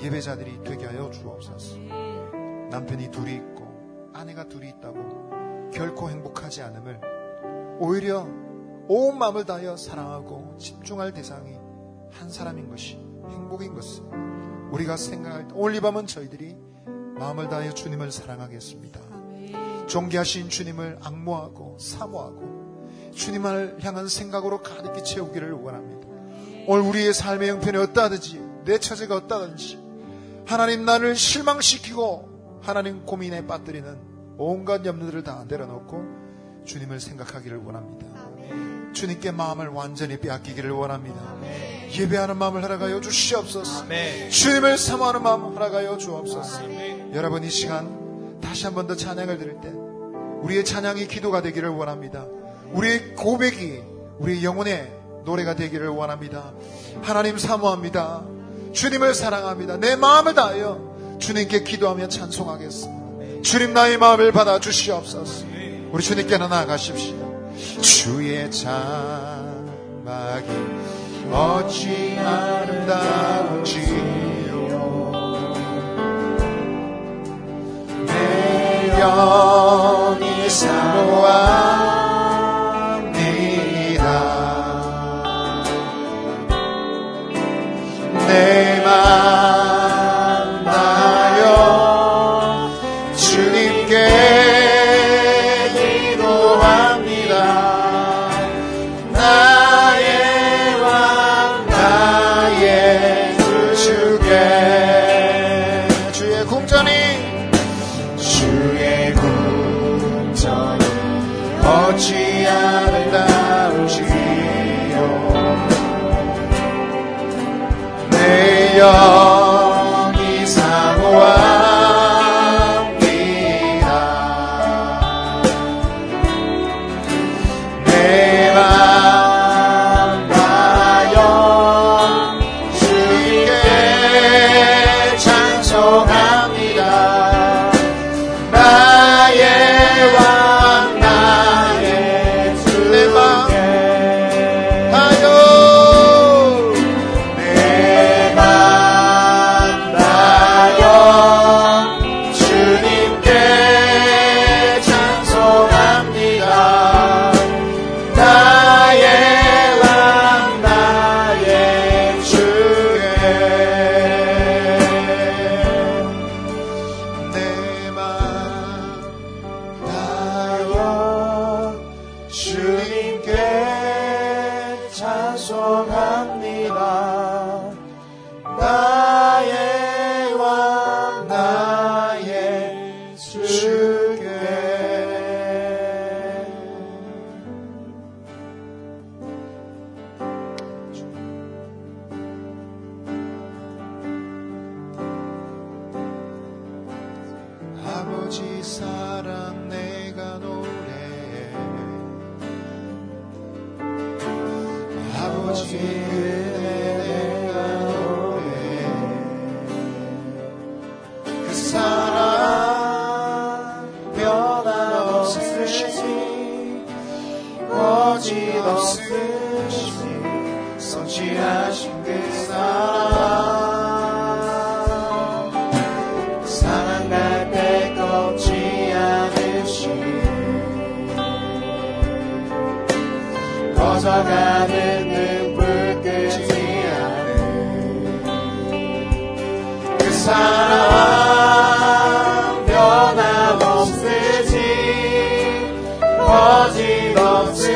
예배자들이 되게 하여 주옵소서. 남편이 둘이 있고 아내가 둘이 있다고 결코 행복하지 않음을 오히려 온 마음을 다하여 사랑하고 집중할 대상이 한 사람인 것이 행복인 것을 우리가 생각할 때 오늘 이 밤은 저희들이 마음을 다하여 주님을 사랑하겠습니다. 존귀하신 주님을 악모하고 사모하고 주님을 향한 생각으로 가득히 채우기를 원합니다. 오늘 우리의 삶의 형편이 어떠하든지 내 처제가 어떠하든지 하나님 나를 실망시키고 하나님 고민에 빠뜨리는 온갖 염려들을 다 내려놓고 주님을 생각하기를 원합니다. 주님께 마음을 완전히 빼앗기기를 원합니다. 예배하는 마음을 허락하여 주시옵소서. 주님을 사모하는 마음 허락하여 주옵소서. 여러분 이 시간 다시 한 번 더 찬양을 드릴 때 우리의 찬양이 기도가 되기를 원합니다. 우리의 고백이 우리의 영혼의 노래가 되기를 원합니다. 하나님 사모합니다. 주님을 사랑합니다. 내 마음을 다하여 주님께 기도하며 찬송하겠습니다. 주님 나의 마음을 받아 주시옵소서. 우리 주님께나 나아가십시오. 주의 자막이 어찌 아름다운지요 내 영이 사모합 내 사랑 변함없으시 거짓없으시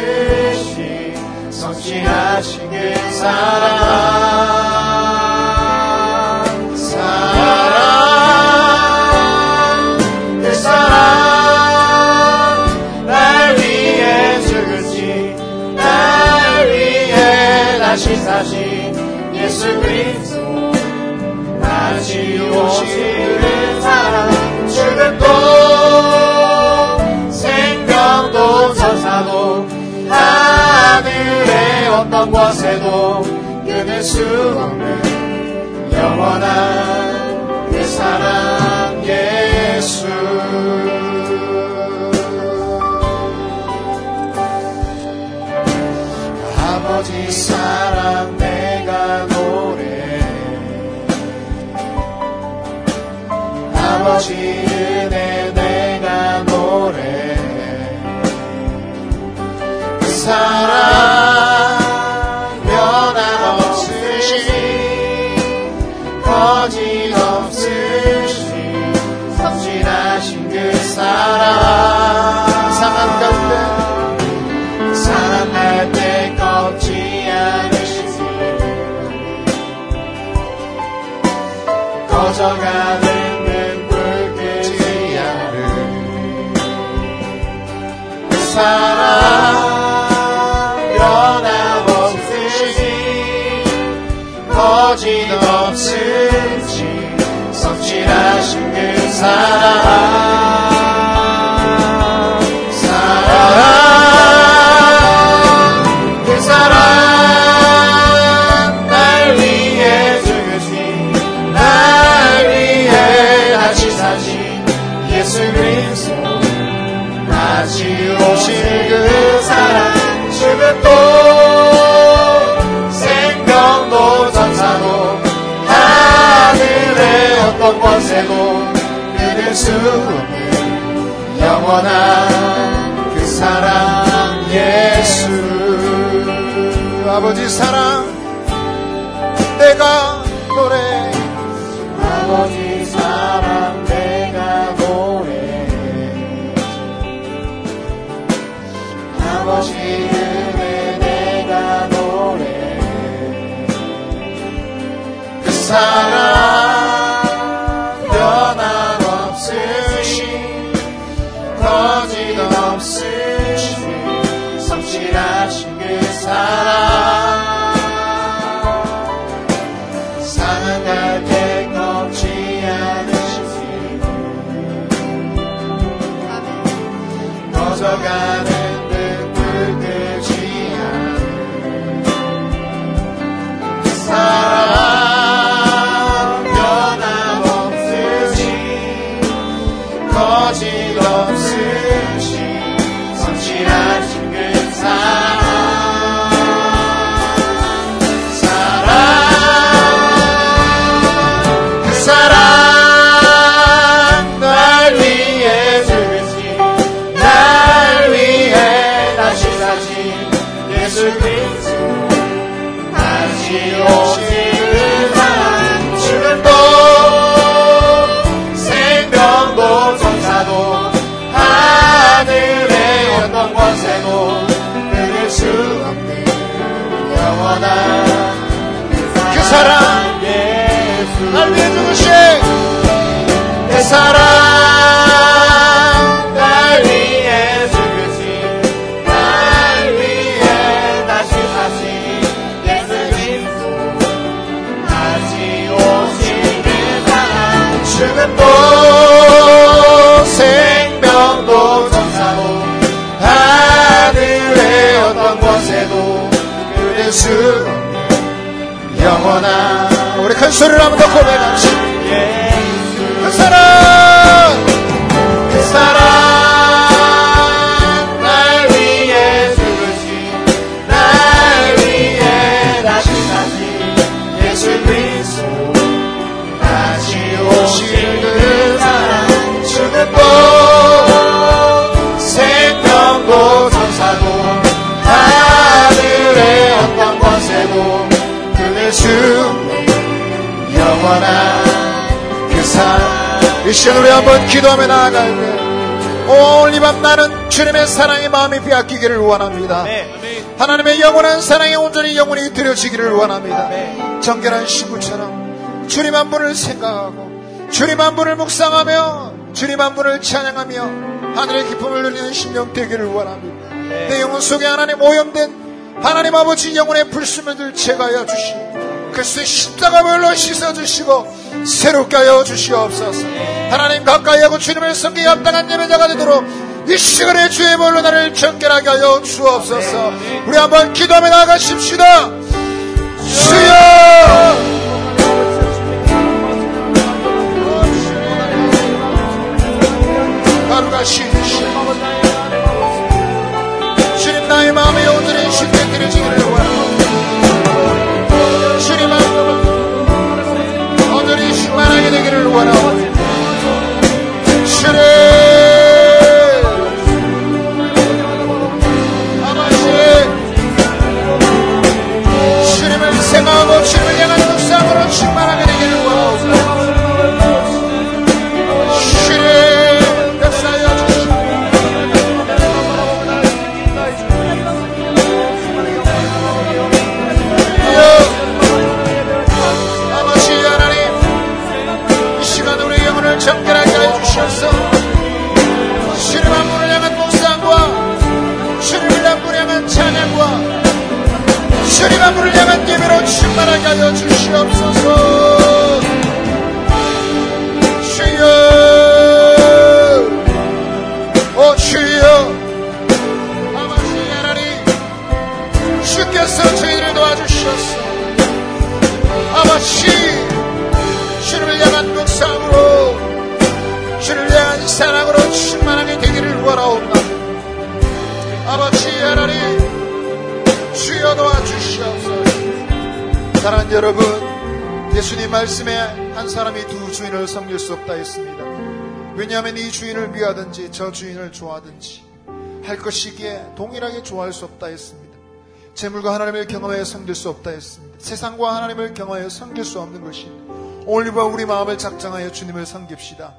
성취하신 그 사랑 그 예수 그리스도 어떤 곳에도 끊을 수 없는 영원한 끊을 수 없는 영원한 우리 큰 소리로 한번 더 고백합시다. 예수. 그 사랑 영원한 그 사랑. 이 시간 우리 한번 기도하며 나아갈 때 오늘 이 밤 나는 주님의 사랑의 마음이 빼앗기기를 원합니다. 하나님의 영원한 사랑에 온전히 영혼이 들여지기를 원합니다. 정결한 신부처럼 주님 한 분을 생각하고 주님 한 분을 묵상하며 주님 한 분을 찬양하며 하늘의 기쁨을 누리는 심령 되기를 원합니다. 내 영혼 속에 하나님 오염된 하나님 아버지 영혼의 불순물들 제거하여 주시고 그리스도의 십자가 별로 씻어주시고 새롭게 하여 주시옵소서. 하나님 가까이 하고 주님을 섬기기 합당한 예배자가 되도록 이 시간에 주의 볼로 나를 정결하게 하여 주옵소서. 우리 한번 기도하며 나아가십시다. 주여! 하루가 쉬 주인을 미하든지 저 주인을 좋아하든지 할 것이기에 동일하게 좋아할 수 없다 했습니다 재물과 하나님을 경험하여 섬길 수 없다 했습니다 세상과 하나님을 경험하여 섬길 수 없는 것이 오늘과 우리 마음을 작정하여 주님을 섬깁시다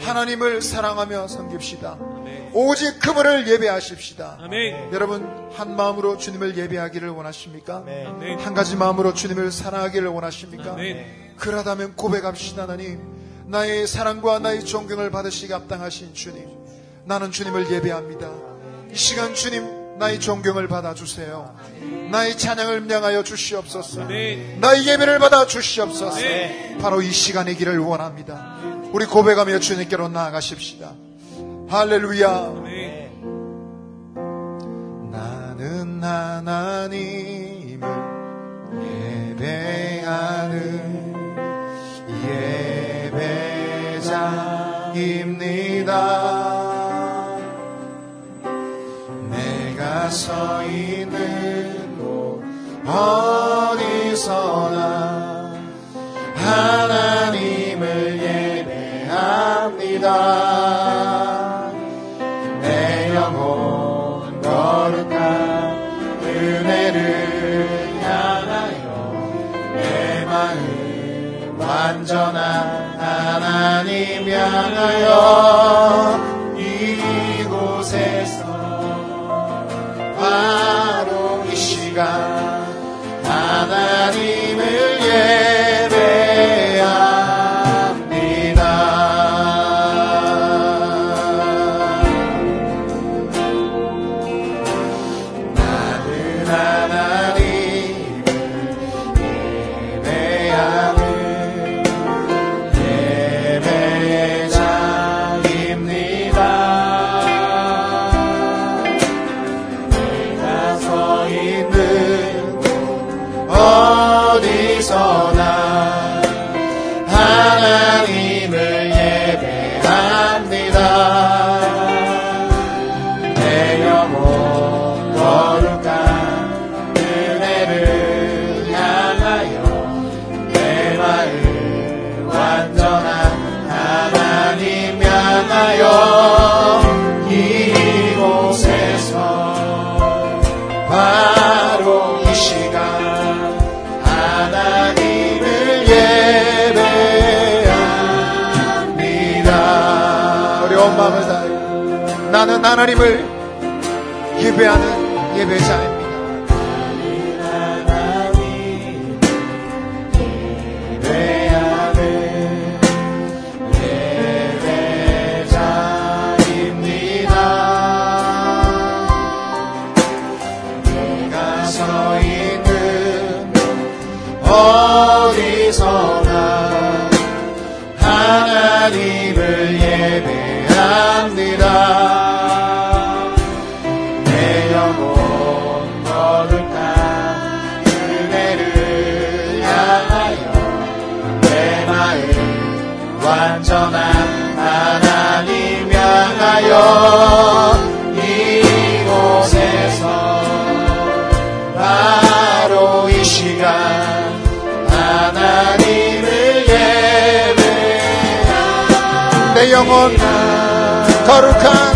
하나님을 사랑하며 섬깁시다. 오직 그분을 예배하십시다. 아멘. 여러분 한 마음으로 주님을 예배하기를 원하십니까? 한 가지 마음으로 주님을 사랑하기를 원하십니까? 그러다면 고백합시다 하나님 나의 사랑과 나의 존경을 받으시기 합당하신 주님 나는 주님을 예배합니다. 이 시간 주님 나의 존경을 받아주세요. 나의 찬양을 명하여 주시옵소서. 아멘. 나의 예배를 받아 주시옵소서. 아멘. 바로 이 시간이기를 원합니다. 우리 고백하며 주님께로 나아가십시다. 할렐루야. 아멘. 나는 하나님을 예배하는 예배자입니다. 내가 서 있는 곳 어디서나 하나님을 예배합니다. 완전한 하나님 향하여 이곳에서 바로 이 시간 하나님을 예배 하나님을 예배하는 예배자입니다. 예배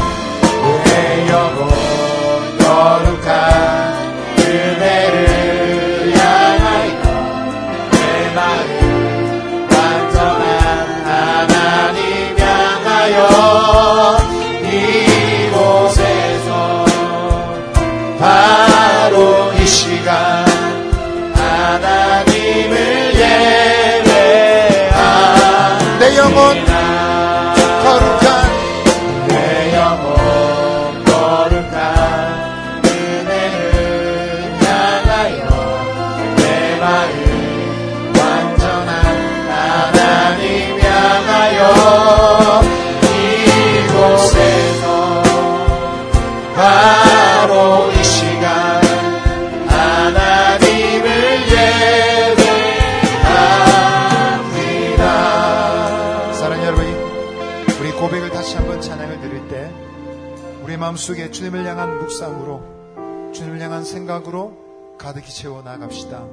마음속에 주님을 향한 묵상으로 주님을 향한 생각으로 가득히 채워 나갑시다.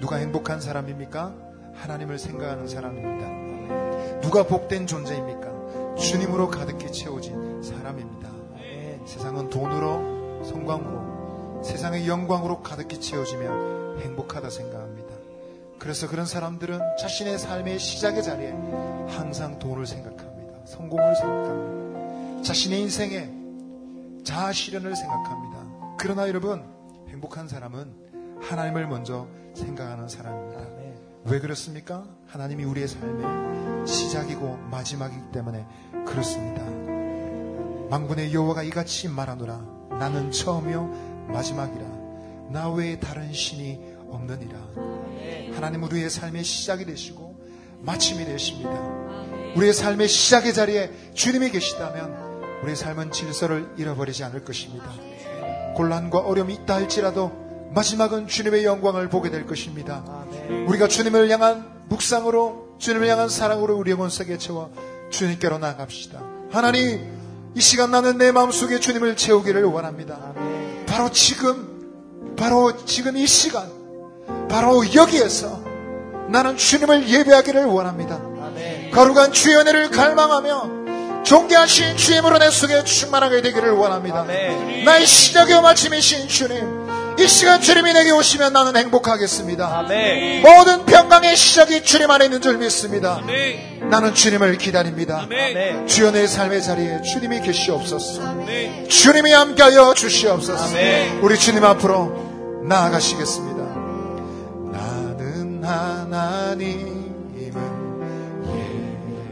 누가 행복한 사람입니까? 하나님을 생각하는 사람입니다. 누가 복된 존재입니까? 주님으로 가득히 채워진 사람입니다. 세상은 돈으로, 성광으로, 세상의 영광으로 가득히 채워지면 행복하다 생각합니다. 그래서 그런 사람들은 자신의 삶의 시작의 자리에 항상 돈을 생각합니다. 성공을 생각합니다. 자신의 인생에 자아 실현을 생각합니다. 그러나 여러분, 행복한 사람은 하나님을 먼저 생각하는 사람입니다. 왜 그렇습니까? 하나님이 우리의 삶의 시작이고 마지막이기 때문에 그렇습니다. 망군의 여호와가 이같이 말하노라 나는 처음이요 마지막이라 나 외에 다른 신이 없느니라 하나님 우리의 삶의 시작이 되시고 마침이 되십니다. 우리의 삶의 시작의 자리에 주님이 계시다면 우리의 삶은 질서를 잃어버리지 않을 것입니다. 곤란과 어려움이 있다 할지라도 마지막은 주님의 영광을 보게 될 것입니다. 우리가 주님을 향한 묵상으로 주님을 향한 사랑으로 우리의 몸속에 채워 주님께로 나갑시다. 하나님, 이 시간 나는 내 마음속에 주님을 채우기를 원합니다. 바로 지금, 바로 지금 이 시간, 바로 여기에서 나는 주님을 예배하기를 원합니다. 거룩한 주연회를 갈망하며 존귀하신 주임으로 내 속에 충만하게 되기를 원합니다. 나의 시작이요 마침이신 주님, 이 시간 주님이 내게 오시면 나는 행복하겠습니다. 아멘. 모든 평강의 시작이 주님 안에 있는 줄 믿습니다. 아멘. 나는 주님을 기다립니다. 아멘. 주여 내 삶의 자리에 주님이 계시옵소서. 주님이 함께하여 주시옵소서. 우리 주님 앞으로 나아가시겠습니다. 나는 하나님을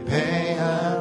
예배하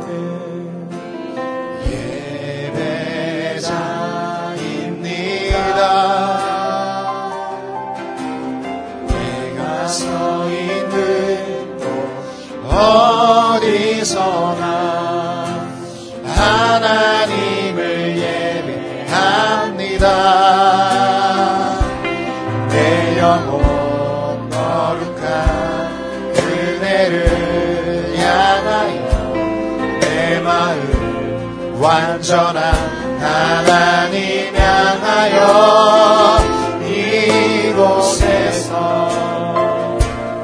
완전한 하나님 향하여 이곳에서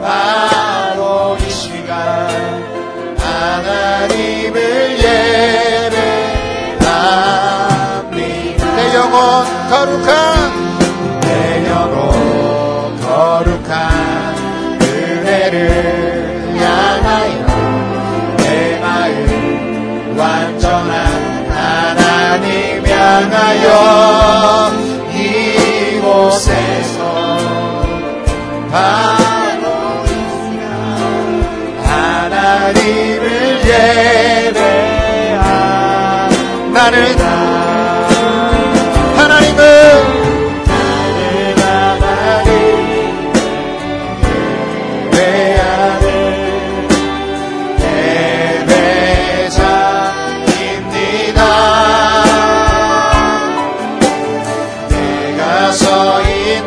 바로 이 시간 하나님을 예배합니다. 내 영혼 거룩한 내 영혼 거룩한 하여 이곳에서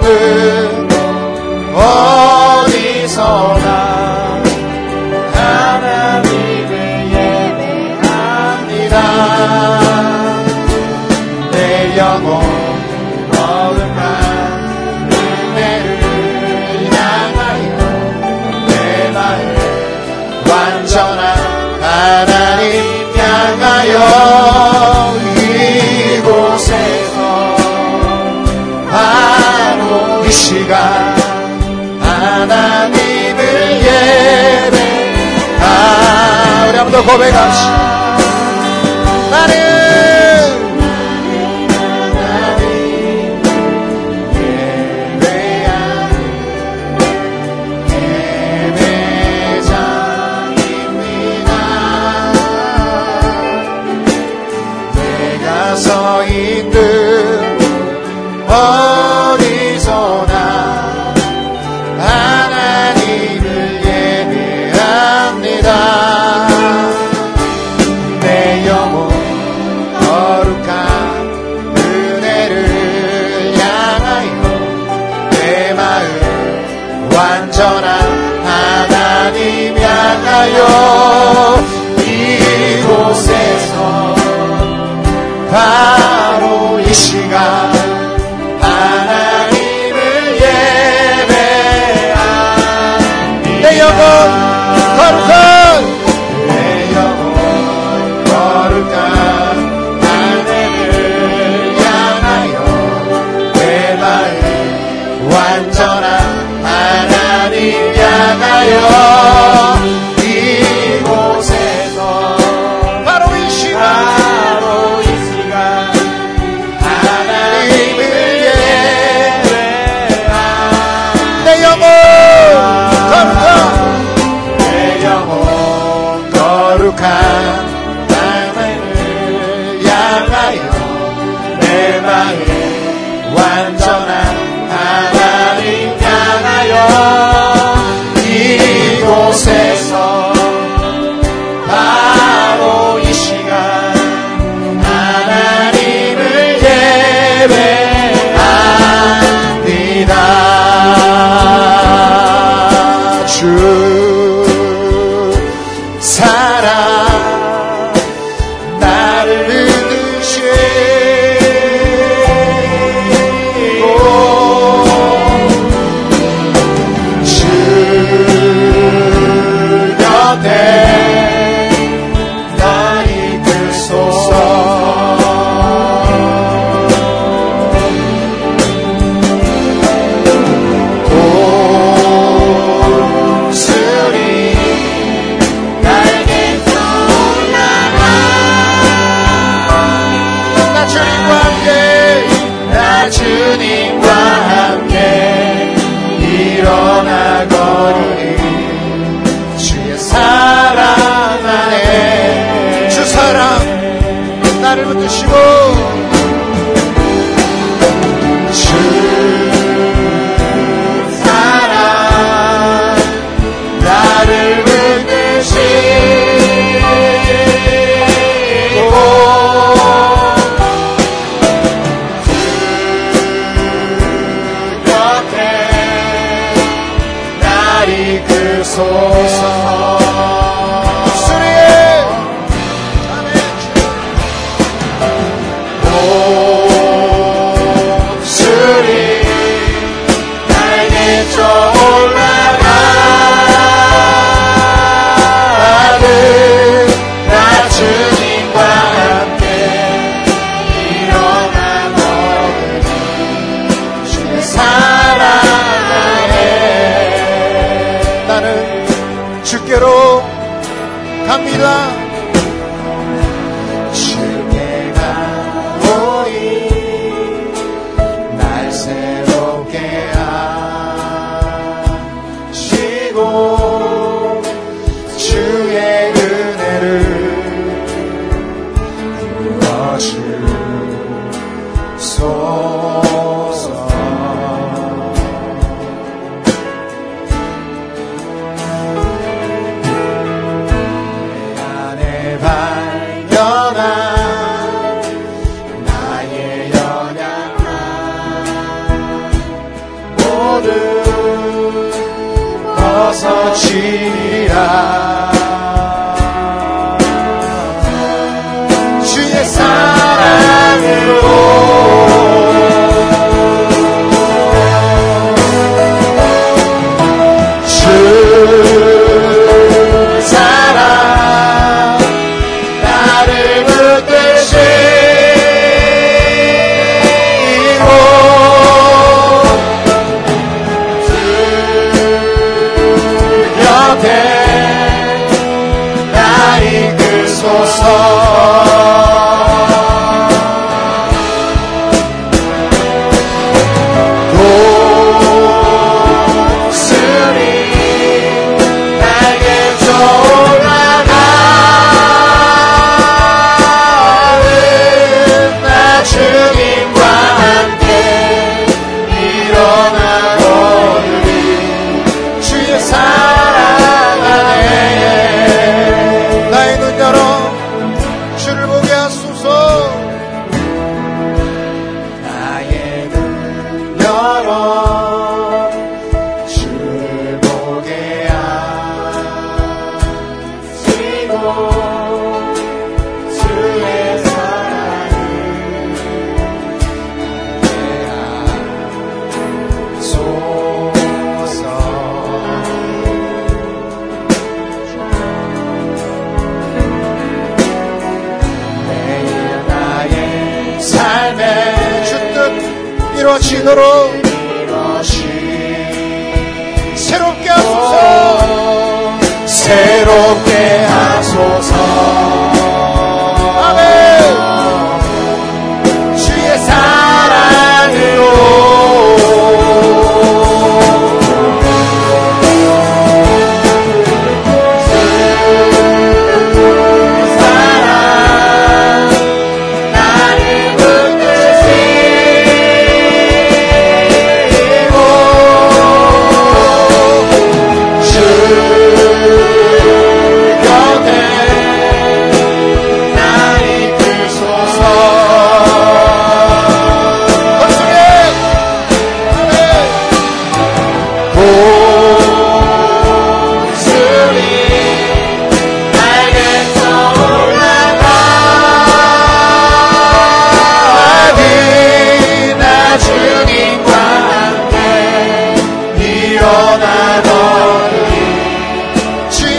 고 백합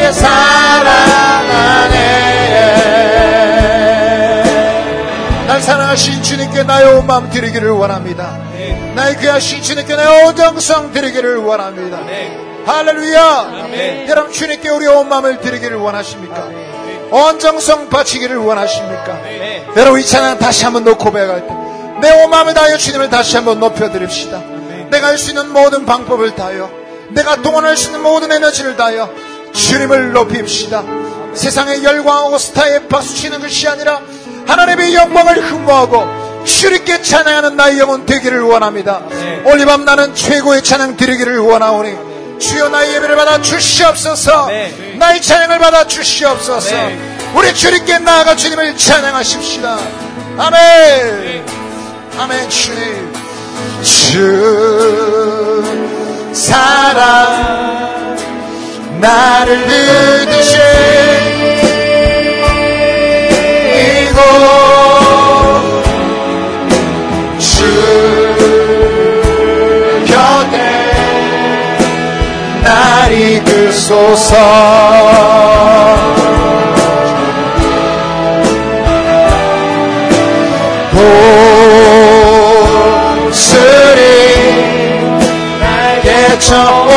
내 사랑 안에 날 사랑하신 주님께 나의 온 마음 드리기를 원합니다. 나의 귀하신 주님께 나의 온정성 드리기를 원합니다. 네. 할렐루야! 네. 여러분 주님께 우리 온 마음을 드리기를 원하십니까? 온정성 바치기를 원하십니까? 여러분 이 찬양 다시 한번 놓고 배워갈 때 내 온 마음을 다하여 주님을 다시 한번 높여드립시다. 내가 할 수 있는 모든 방법을 다하여 내가 동원할 수 있는 모든 에너지를 다하여 주님을 높입시다. 세상의 열광하고 스타에 박수치는 것이 아니라 하나님의 영광을 흠모하고 주님께 찬양하는 나의 영혼 되기를 원합니다. 네. 오늘 밤 나는 최고의 찬양 드리기를 원하오니 주여 나의 예배를 받아 주시옵소서 네. 나의 찬양을 받아 주시옵소서 네. 우리 주님께 나아가 주님을 찬양하십시다. 아멘 네. 아멘 주님 주 사랑 나를 믿으시 주 곁에 날 이끄소서. 보슬이 날개 쳐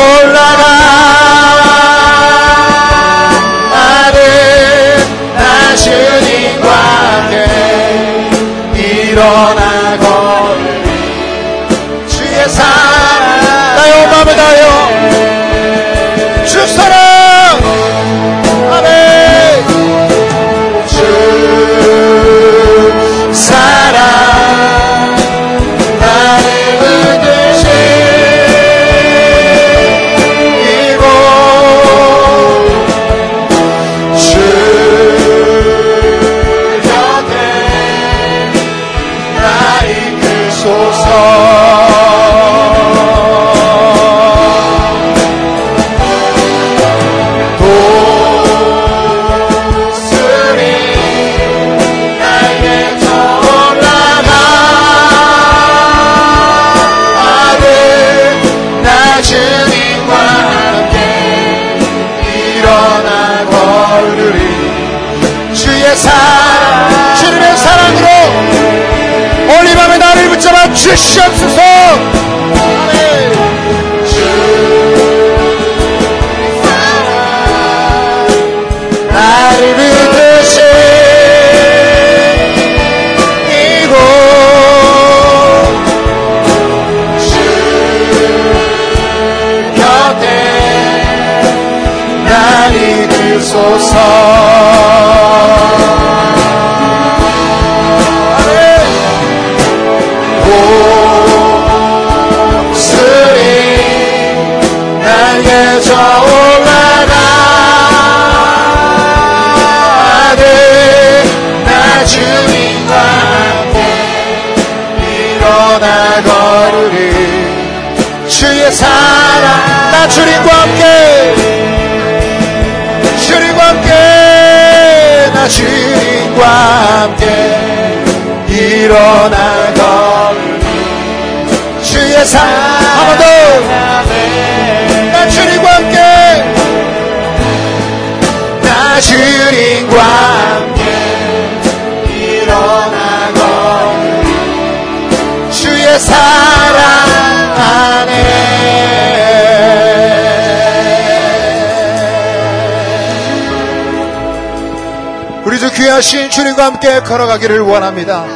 귀하신 주님과 함께 걸어가기를 원합니다.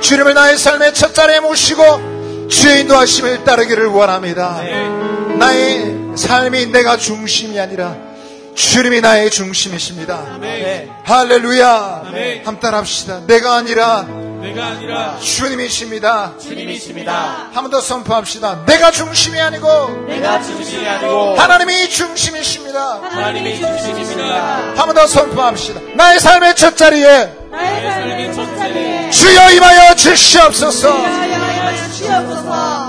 주님을 나의 삶의 첫 자리에 모시고 주의 인도하심을 따르기를 원합니다. 나의 삶이 내가 중심이 아니라 주님이 나의 중심이십니다. 아멘. 할렐루야. 함따 합시다. 내가 아니라 내가 아니라 주님이십니다. 주님이십니다. 한 번 더 선포합시다. 내가 중심이 아니고 내가 중심이 아니고 하나님이 중심이십니다. 하나님이 중심이십니다. 한 번 더 선포합시다. 나의 삶의 첫 자리에 나의 삶의 첫 자리에 주여 임하여 주시옵소서.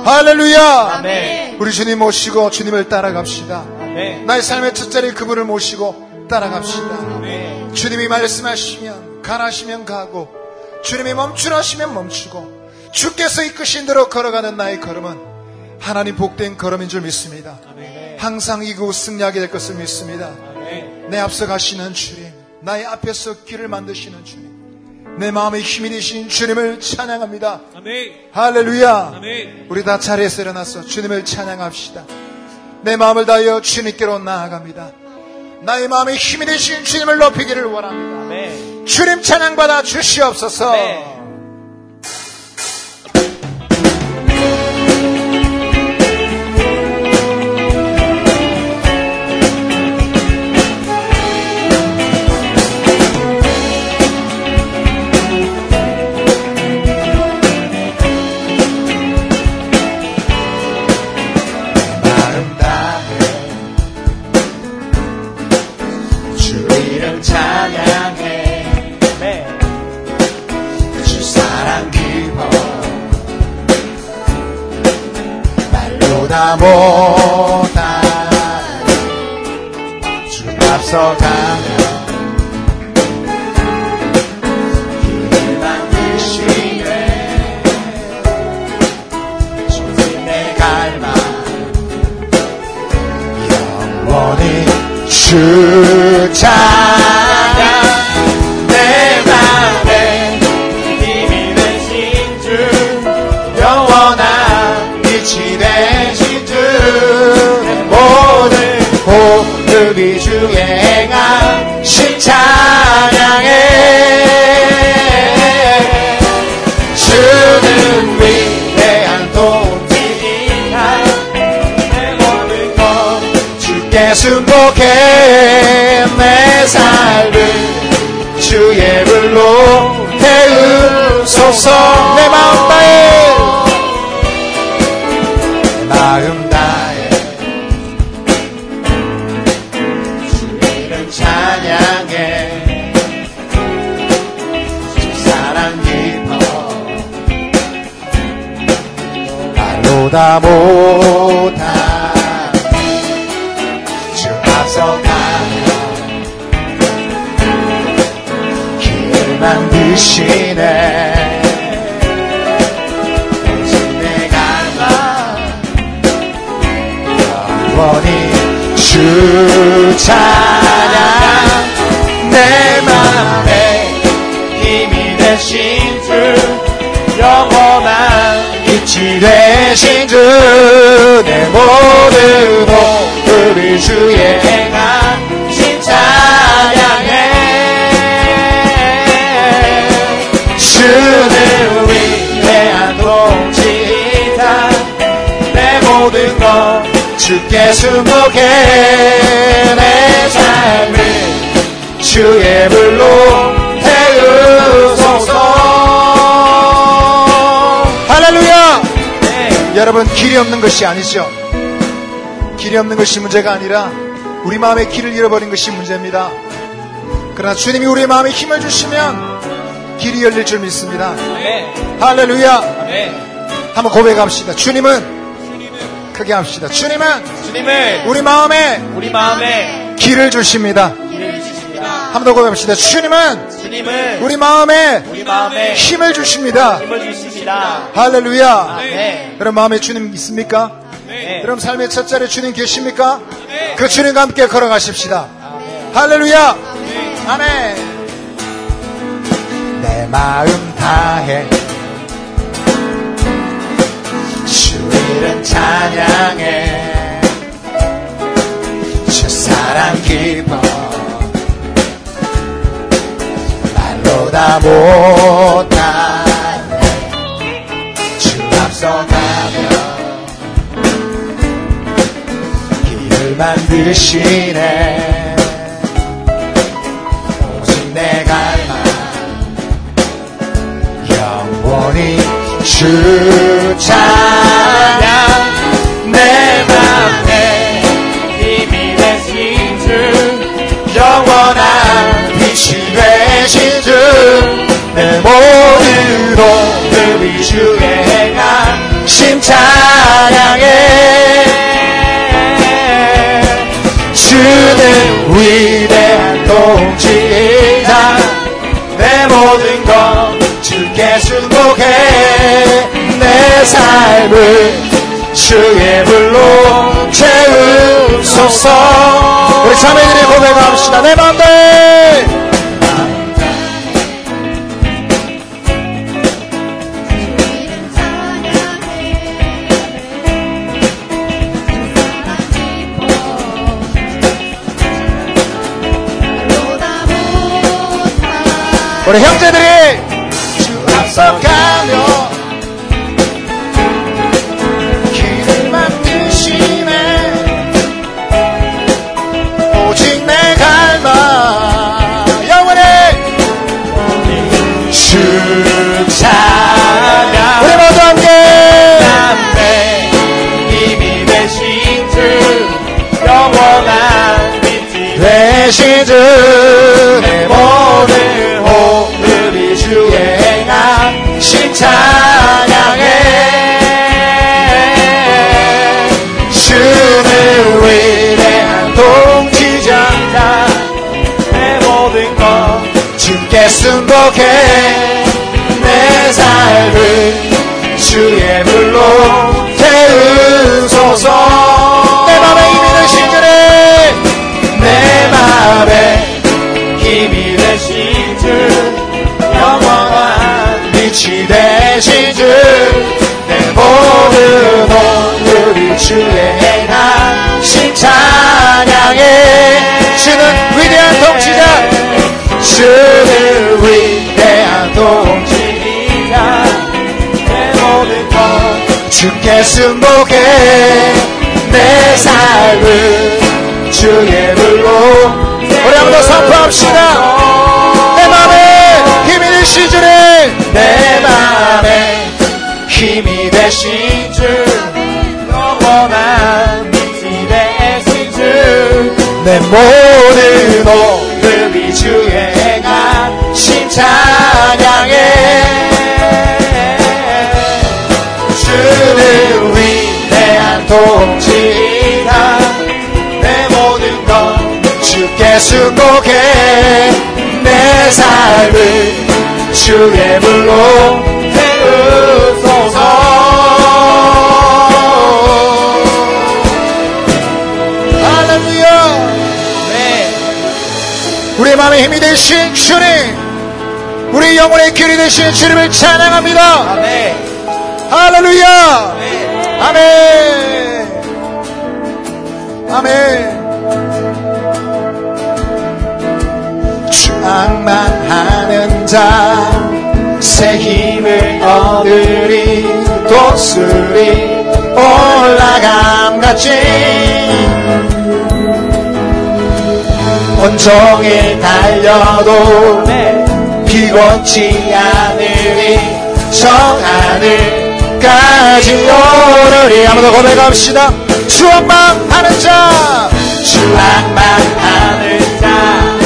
할렐루야. 아멘. 우리 주님 모시고 주님을 따라갑시다. 아멘. 나의 삶의 첫 자리에 그분을 모시고 따라갑시다. 아멘. 주님이 말씀하시면 가라시면 가고 주님이 멈추라시면 멈추고 주께서 이끄신 대로 걸어가는 나의 걸음은 하나님 복된 걸음인 줄 믿습니다. 항상 이곳 승리하게 될 것을 믿습니다. 내 앞서 가시는 주님, 나의 앞에서 길을 만드시는 주님, 내 마음의 힘이 되신 주님을 찬양합니다. 할렐루야. 우리 다 자리에서 일어나서 주님을 찬양합시다. 내 마음을 다하여 주님께로 나아갑니다. 나의 마음에 힘이 되신 주님을 높이기를 원합니다. 주님 찬양받아 주시옵소서. 아 다 못한 주 앞서 가 내 삶을 주의 불로 태우소서. 내 마음 다해 마음 다해 주 이름 찬양해. 주 사랑 기뻐 말로 다못 되신 주 내 모든 호흡을 주의 행하신 찬양해 주는 위대한 동지이다 내 모든 것 주께 순복해 내 삶을 주의 불로 태우소서 여러분 길이 없는 것이 아니죠. 길이 없는 것이 문제가 아니라 우리 마음의 길을 잃어버린 것이 문제입니다. 그러나 주님이 우리의 마음에 힘을 주시면 길이 열릴 줄 믿습니다. 아멘. 할렐루야. 아멘. 한번 고백합시다. 주님은 크게 합시다. 주님은 주님은 우리 마음에 우리 마음에 길을 주십니다. 길을 주십니다. 한번 더 고백합시다. 주님은 주님은 우리 마음에 우리 마음에 힘을 주십니다 힘을 주십니다. 할렐루야 아멘. 여러분 마음에 주님 있습니까? 네. 여러분 삶의 첫 자리에 주님 계십니까? 그 주님과 함께 걸어가십시다. 할렐루야. 아멘. 내 마음 다해 주 이름 찬양해 주 사랑 기뻐 말로 다 못한 주 앞서가며 길을 만드시네. 오직 내 갈망 영원히 주 찬양 내 모든 호흡이 주의 행하심 찬양해 주는 위대한 동지이다 내 모든 것 주께 순복해 내 삶을 주의 불로 채우소서. 우리 자매들이 고백합시다. 내 맘대 우리 형제들이 주 앞서가며 길을 만드시네. 오직 내 갈망. 영원히 주 찬양 우리 모두 함께. 남의 힘이 되신 주 영원한 믿지. 되신 주 찬양해. 주는 위대한 통치자 내 모든 것 주께 순복해. 내 삶을 주의 불로 주의 행하신 찬양해 주는 위대한 통치자 주는 위대한 통치자 내 모든 것 주께 승복해 내 삶을 주의 불로 우리 한번 더 선포합시다. 내 맘에 힘이 되신 주네 내 맘에 힘이 되신 모든 오늘이 주의 행하신 찬양해 주는 위대한 통치자 내 모든 것 주께 순복해 내 삶을 주의 불로 태우소서 우리 마음에 힘이 되신 주님 우리 영혼의 길이 되신 주님을 찬양합니다. 아멘. 할렐루야. 네 아멘. 아멘. 추앙만하는 자새 힘을 얻으리 독수리 올라감 같이 온종일 달려도 네. 피곤치 않으리 정하늘까지 오르리 한번 더 고백합시다. 추억망하는 자! 추억망하는 자!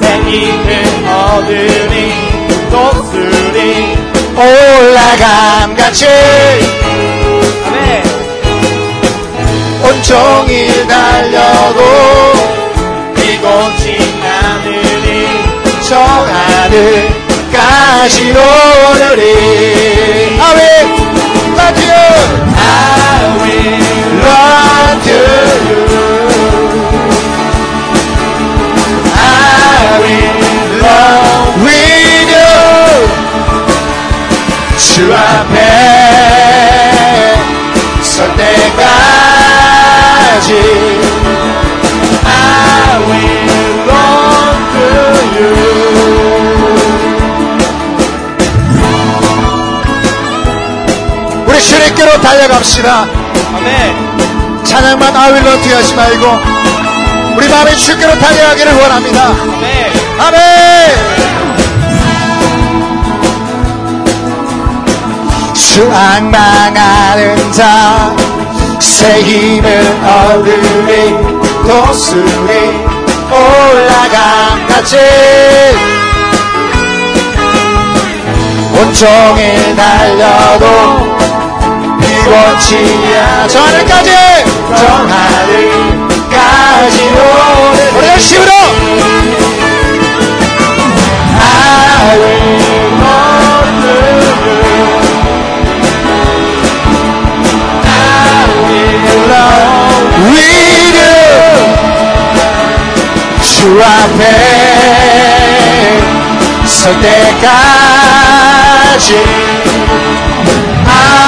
생기를 얻으니 독수리 올라감 같이! 아멘. 온종일 달려도 비고치 않으니 저 하늘까지 오르리. 아멘. 라디오 I will to you 달려갑시다. 아멘. 찬양만 아윌런 뒤하지 말고 우리 마음의 주께로 달려가기를 원합니다. 아멘. 아멘. 수앙망하는 자 새 힘을 얻으리 도술이 올라간 같이. 온종일 달려도 않아 저 하늘까지. 저 하늘까지 오는 우리 열심으로. you 주 앞에 설 때까지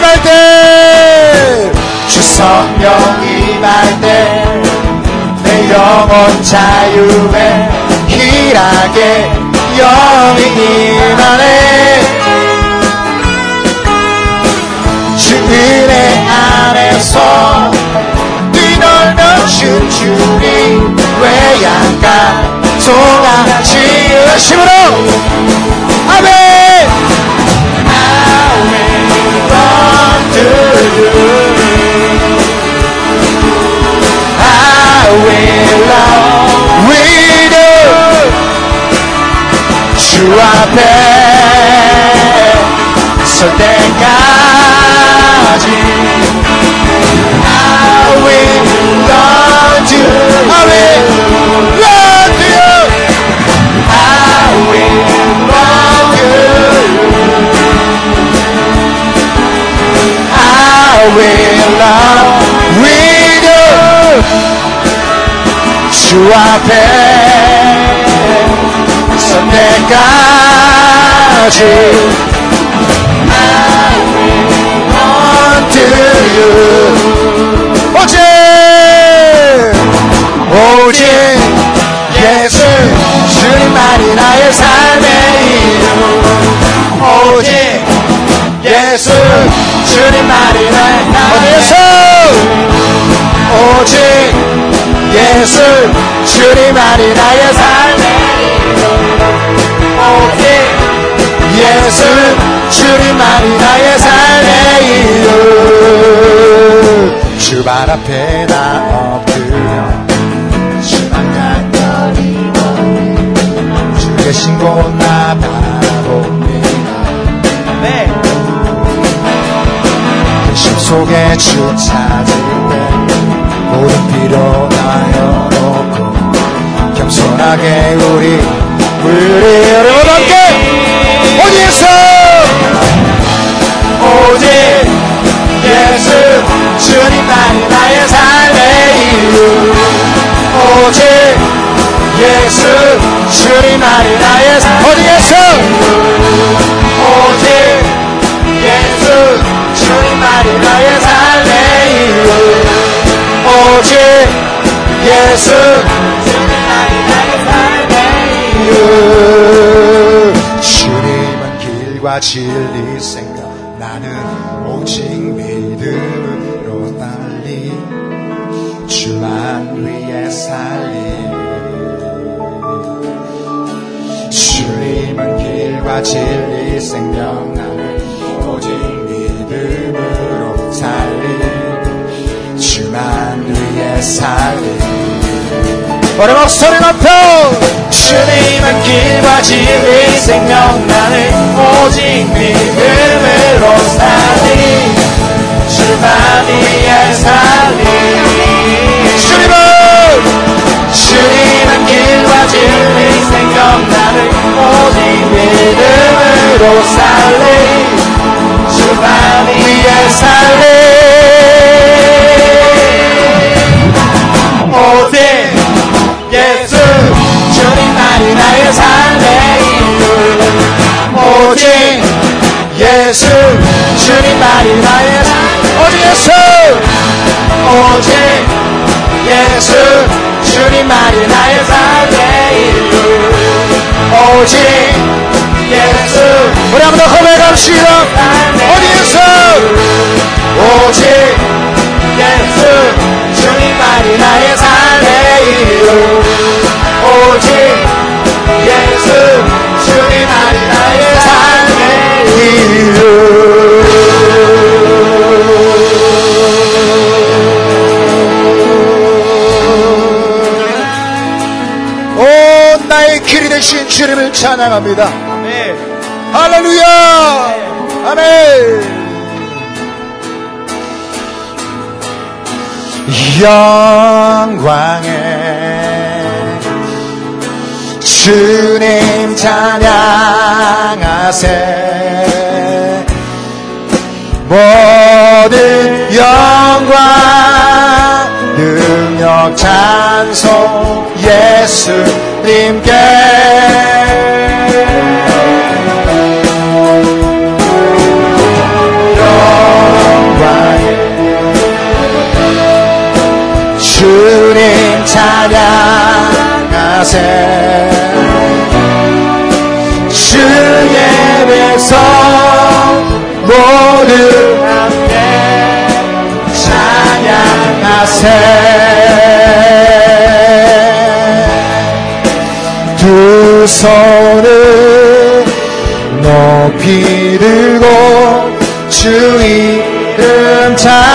임할 때 주 성령 임할 때 내 영혼 자유에 길하게 영이 임하네 주 은혜 안에서 뛰놀며 춤추리 외양간 송아 지으심으로? 아멘! will love with you 주 앞에 설 때까지 I will love you I will love will love with you 주 앞에 설 때까지 unto you 오직 오직 예수 주님만이 나의 삶의 이유 오직 예수 주님만이 나의 삶의 예수! 오직 예수 주님만이 나의 삶의 오직 예수 주님만이 나의 삶의 이유 주발 앞에 나 엎드려 주만 간절히 주 계신 곳나 바 속에 주 찾을 때 모든 필요 나열놓고 겸손하게 우리 우리 여러분 함께 어디에서 오직 예수 주님만이 나의 삶의 이유. 오직 예수 주님만이 나의 삶 어디에 예수. 주님은 길과 진리 생각 나는 오직 믿음으로 달리 주만 위해 살리. 주님은 길과 진리 생명 나는 오직 믿음으로 살리 주만 위해 살리 마지막 소리 높여 주님은 길과 진리 생명 나는 오직 믿음으로 살리. 주만 위해. 살리 주님은 주님은 길과 진리 생명 나는 오직 믿음으로 살리. 주만 위해 살리 나의 삶의 이유 오직 예수 주님만이 나의 삶. 오직 예수? 오직 예수 주님만이 나의 삶의 이유 오직 예수 우리 한번 더 고백합시다 찬양합니다. 네. 할렐루야! 아멘! 영광에 주님 찬양하세. 모든 영광 능력 찬송 예수 님께 주님 찬양하세. 주의 백성 모두 함께 찬양하세 두 손을 높이 들고 주 이름 찬양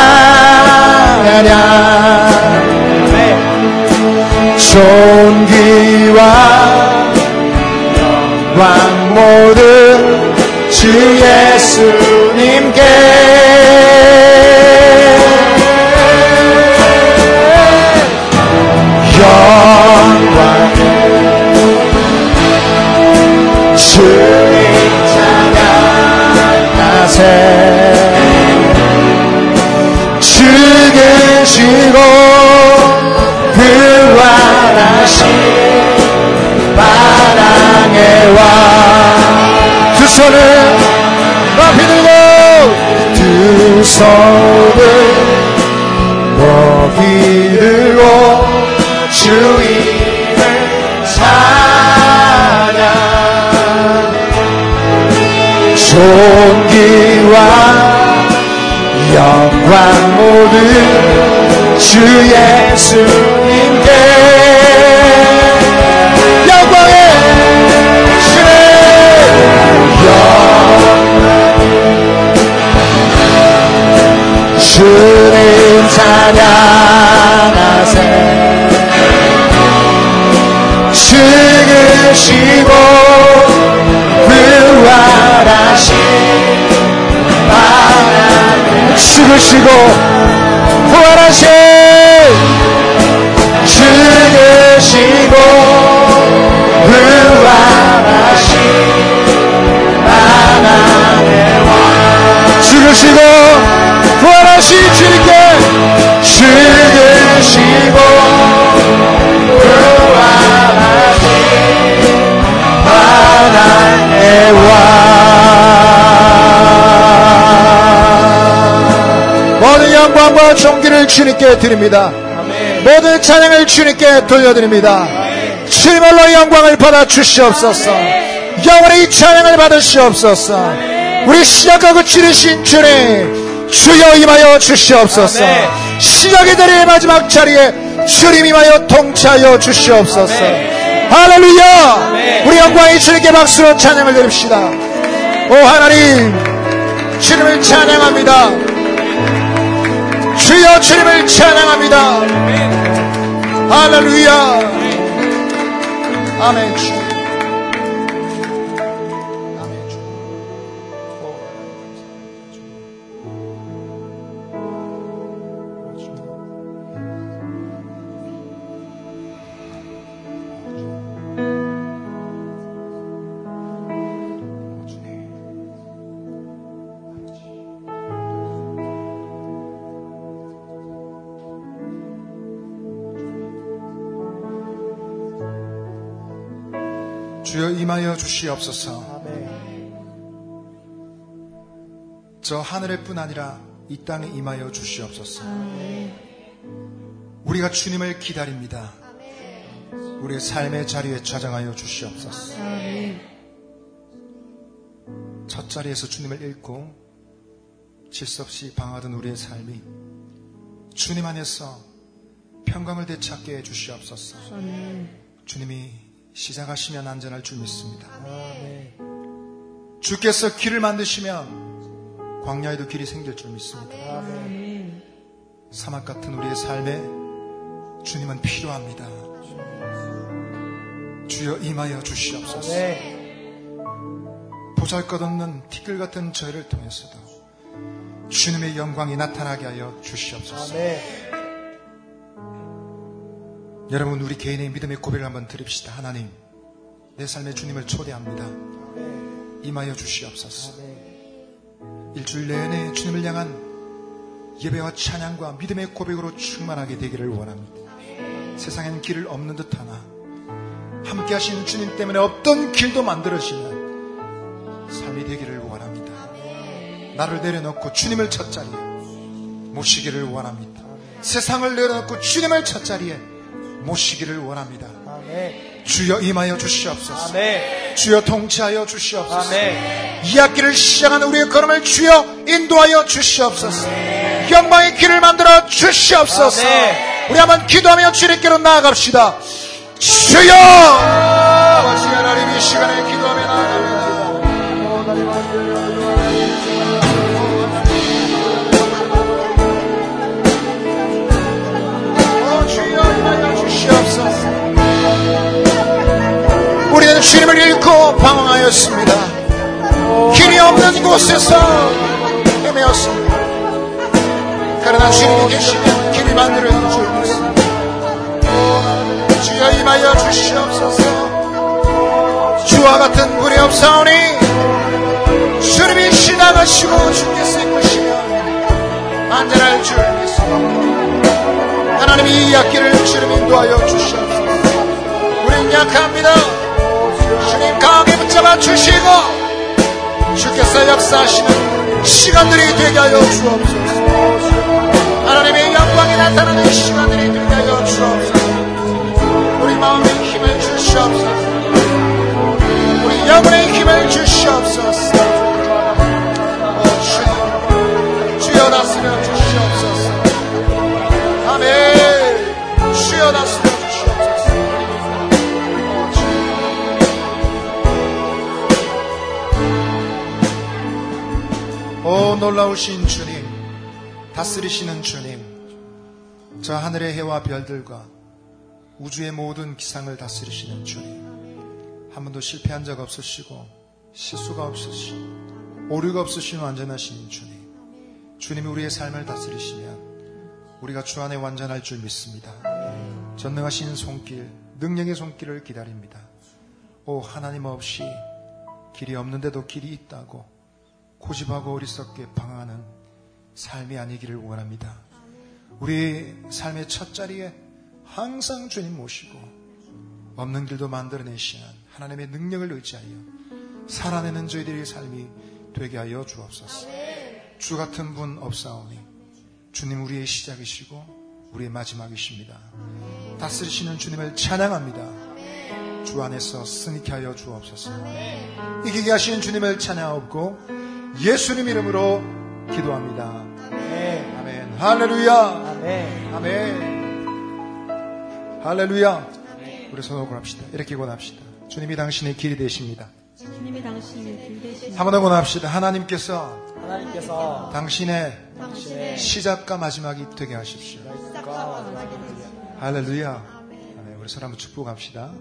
존귀와 영광 모든 주 예수님께 죽으시고 부활하신 바랑의 왕두 손을 높이 들고 두 손을 높이 존귀와 영광 모두 주 예수님께. 영광의 영광 주님 찬양하세. 죽으시고 부활하신 죽으시고 부활하신 죽으시고 부활하신 하나님의 왕 죽으시고 부활하신 주님께 죽으시고 부활하신 하나님 의왕 모든 영광과 존귀를 주님께 드립니다. 모든 찬양을 주님께 돌려드립니다. 주님을로 영광을 받아 주시옵소서. 영원히 이 찬양을 받으시옵소서. 우리 시작하고 치르신 주님, 주여 임하여 주시옵소서. 시작이 되리 마지막 자리에 주님 임하여 통치하여 주시옵소서. 할렐루야! 우리 영광이 주님께 박수로 찬양을 드립시다. 오 하나님, 주님을 찬양합니다. 주여 주님을 찬양합니다. 할렐루야. 아멘 임하여 주시옵소서. 저 하늘의 뿐 아니라 이 땅에 임하여 주시옵소서. 우리가 주님을 기다립니다. 우리의 삶의 자리에 찾아가여 주시옵소서. 첫 자리에서 주님을 잃고 질수 없이 방하던 우리의 삶이 주님 안에서 평강을 되찾게 해 주시옵소서. 주님이 시작하시면 안전할 줄 믿습니다. 주께서 길을 만드시면 광야에도 길이 생길 줄 믿습니다. 사막 같은 우리의 삶에 주님은 필요합니다. 주여 임하여 주시옵소서. 보잘 것 없는 티끌 같은 저희를 통해서도 주님의 영광이 나타나게 하여 주시옵소서. 여러분 우리 개인의 믿음의 고백을 한번 드립시다. 하나님, 내 삶에 주님을 초대합니다. 임하여 주시옵소서. 일주일 내내 주님을 향한 예배와 찬양과 믿음의 고백으로 충만하게 되기를 원합니다. 세상에는 길을 없는 듯하나 함께 하시는 주님 때문에 없던 길도 만들어지는 삶이 되기를 원합니다. 나를 내려놓고 주님을 첫 자리에 모시기를 원합니다. 세상을 내려놓고 주님을 첫 자리에 모시기를 원합니다. 주여 임하여 주시옵소서. 주여 통치하여 주시옵소서. 이 학기를 시작하는 우리의 걸음을 주여 인도하여 주시옵소서. 영광의 길을 만들어 주시옵소서. 우리 한번 기도하며 주님께로 나아갑시다. 주여! 아버지 하나님 이 시간에 주님을 잃고 방황하였습니다. 길이 없는 곳에서 헤매었습니다. 그러나 주님이 계시면 길이 만들어 줄 것입니다. 주여 임하여 주시옵소서. 주와 같은 분이 없사오니 주님이 시나가시고 주께서 이끄시면 안전할 줄 믿습니다. 하나님이 이 악기를 주님 인도하여 주시옵소서. 우린 약합니다. 붙잡아 주시고 주께서 역사하시는 시간들이 되게 하여 주옵소서. 하나님의 영광이 나타나는 시간들이 되게 하여 주옵소서. 우리 마음에 힘을 주시옵소서. 우리 영혼의 힘을 주시옵소서. 오 주님, 주여 다스려 주시옵소서. 아멘. 주여 다스려 오 놀라우신 주님, 다스리시는 주님, 저 하늘의 해와 별들과 우주의 모든 기상을 다스리시는 주님, 한 번도 실패한 적 없으시고 실수가 없으시고 오류가 없으신 완전하신 주님, 주님이 우리의 삶을 다스리시면 우리가 주 안에 완전할 줄 믿습니다. 전능하신 손길, 능력의 손길을 기다립니다. 오 하나님 없이 길이 없는데도 길이 있다고 고집하고 어리석게 방황하는 삶이 아니기를 원합니다. 우리 삶의 첫 자리에 항상 주님 모시고 없는 길도 만들어내시는 하나님의 능력을 의지하여 살아내는 저희들의 삶이 되게 하여 주옵소서. 주 같은 분 없사오니 주님 우리의 시작이시고 우리의 마지막이십니다. 다스리시는 주님을 찬양합니다. 주 안에서 승리케 하여 주옵소서. 이기게 하시는 주님을 찬양하옵고 예수님 이름으로 기도합니다. 아멘. 할렐루야. 아멘. 할렐루야. 우리 손을 권합시다. 이렇게 권합시다. 주님이 당신의 길이 되십니다. 주님이 당신의 길 되신 한번 더 권합시다. 하나님께서 하나님께서 당신의 당신의 시작과 마지막이 되게 하십시오. 시작과 마지막이 할렐루야. 아멘. 우리 서로 한번 축복합시다.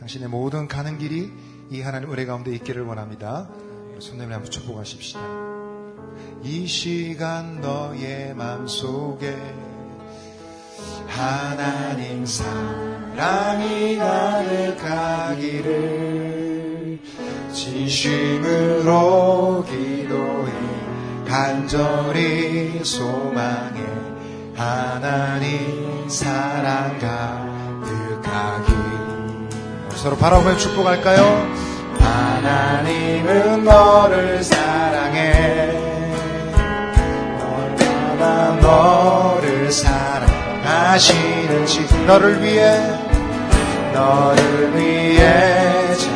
당신의 모든 가는 길이 이 하나님 은혜 가운데 있기를 원합니다. 손님을 한번 축복하십시다. 이 시간 너의 맘속에 하나님 사랑이 가득하기를 진심으로 기도해 간절히 소망해 하나님 사랑 가득하기 서로 바라보며 축복할까요? 하나님은 너를 사랑해. 얼마나 너를 사랑하시는지 너를 위해 너를 위해 저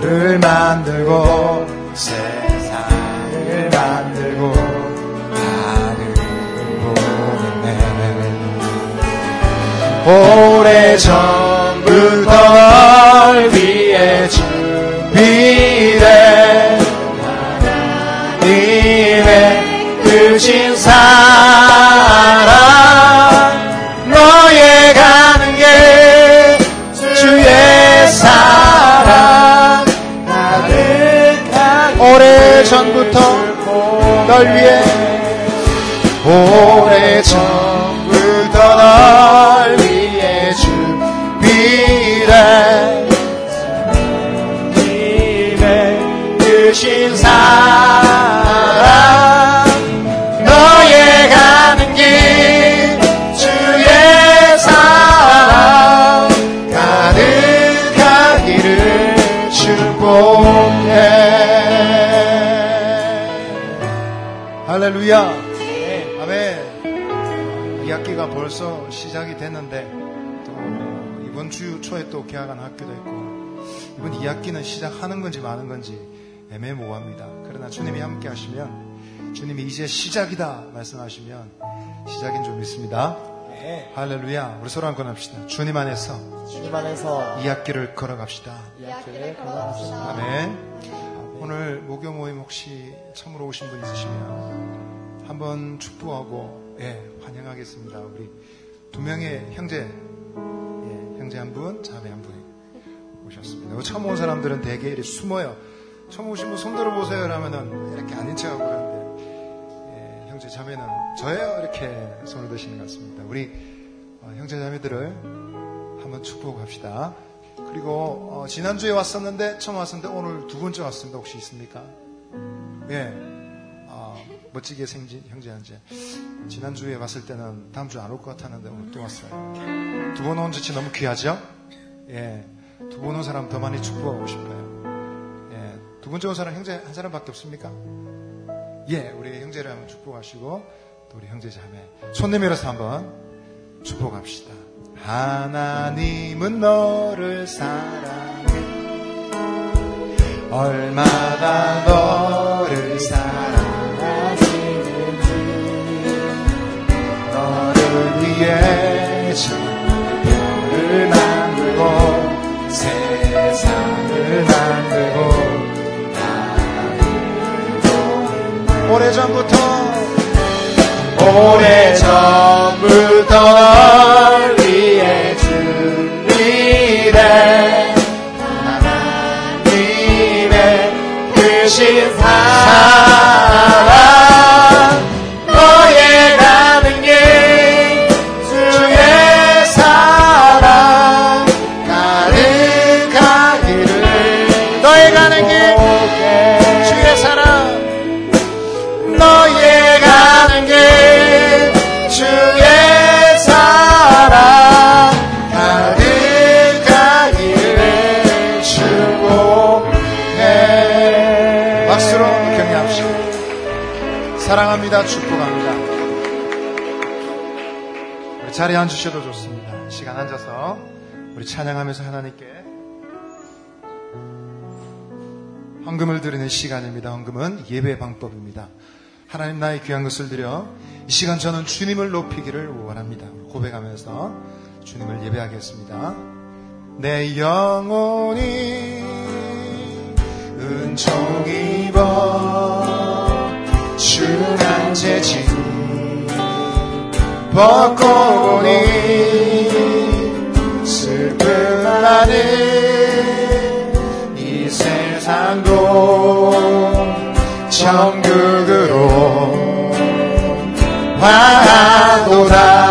별을 만들고 세상을 만들고 하늘을 보냈네 오래전부터 널 위해 준비된 하나님의 크신 사랑 너의 가는 길 주의 사랑. 가득한 오래 전부터 널 위해 오래 전 개학한 학교도 있고 이번 2학기는 시작하는 건지 마는 건지 애매모호합니다. 그러나 주님이 함께 하시면 주님이 이제 시작이다 말씀하시면 시작인 줄 믿습니다. 네. 할렐루야. 우리 서로 한번 합시다. 주님 안에서 주님 안에서 이 학기를 걸어갑시다. 이 학기를 건강하시다. 아멘. 오늘 목요 모임 혹시 처음으로 오신 분 있으시면 한번 축복하고 예, 환영하겠습니다. 우리 두 명의 형제, 예, 형제 한 분, 자매 한 분이 오셨습니다. 처음 온 사람들은 대개 이렇게 숨어요. 처음 오신 분 손 들어보세요. 라면은 이렇게 아닌 척하고 그러는데 예, 형제 자매는 저예요. 이렇게 손을 드시는 것 같습니다. 우리 어, 형제 자매들을 한번 축복합시다. 그리고 어, 지난주에 왔었는데 처음 왔었는데 오늘 두 번째 왔습니다. 혹시 있습니까? 예. 아, 멋지게 생긴 형제 현재. 지난주에 왔을 때는 다음 주에 안올 것 같았는데 오늘 또 왔어요. 두 번 온 지치 너무 귀하죠? 예. 두 번 온 사람 더 많이 축복하고 싶어요. 예. 두 번째 온 사람 형제 한 사람밖에 없습니까? 예. 우리 형제를 한번 축복하시고 또 우리 형제 자매 손 내밀어서 한번 축복합시다. 하나님은 너를 사랑해 얼마나 너를 사랑하 위해 별을 만들고 세상을 만들고 오래전부터 오래전부터 널 위해 준비된 하나님의 크신 사랑 앉으셔도 좋습니다 시간 앉아서 우리 찬양하면서 하나님께 헌금을 드리는 시간입니다. 헌금은 예배 방법입니다. 하나님 나의 귀한 것을 드려 이 시간 저는 주님을 높이기를 원합니다. 고백하면서 주님을 예배하겠습니다. 내 영혼이 은총 입어 주난 재진 벗고 보니 슬픔 많은 이 세상도 천국으로 화도다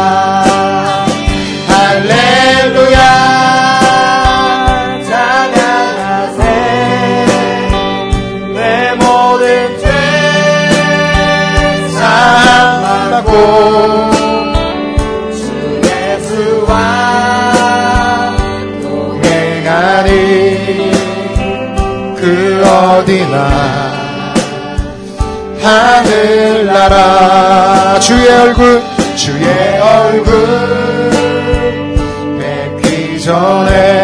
나라 주의 얼굴 주의 얼굴. 뵙기 전에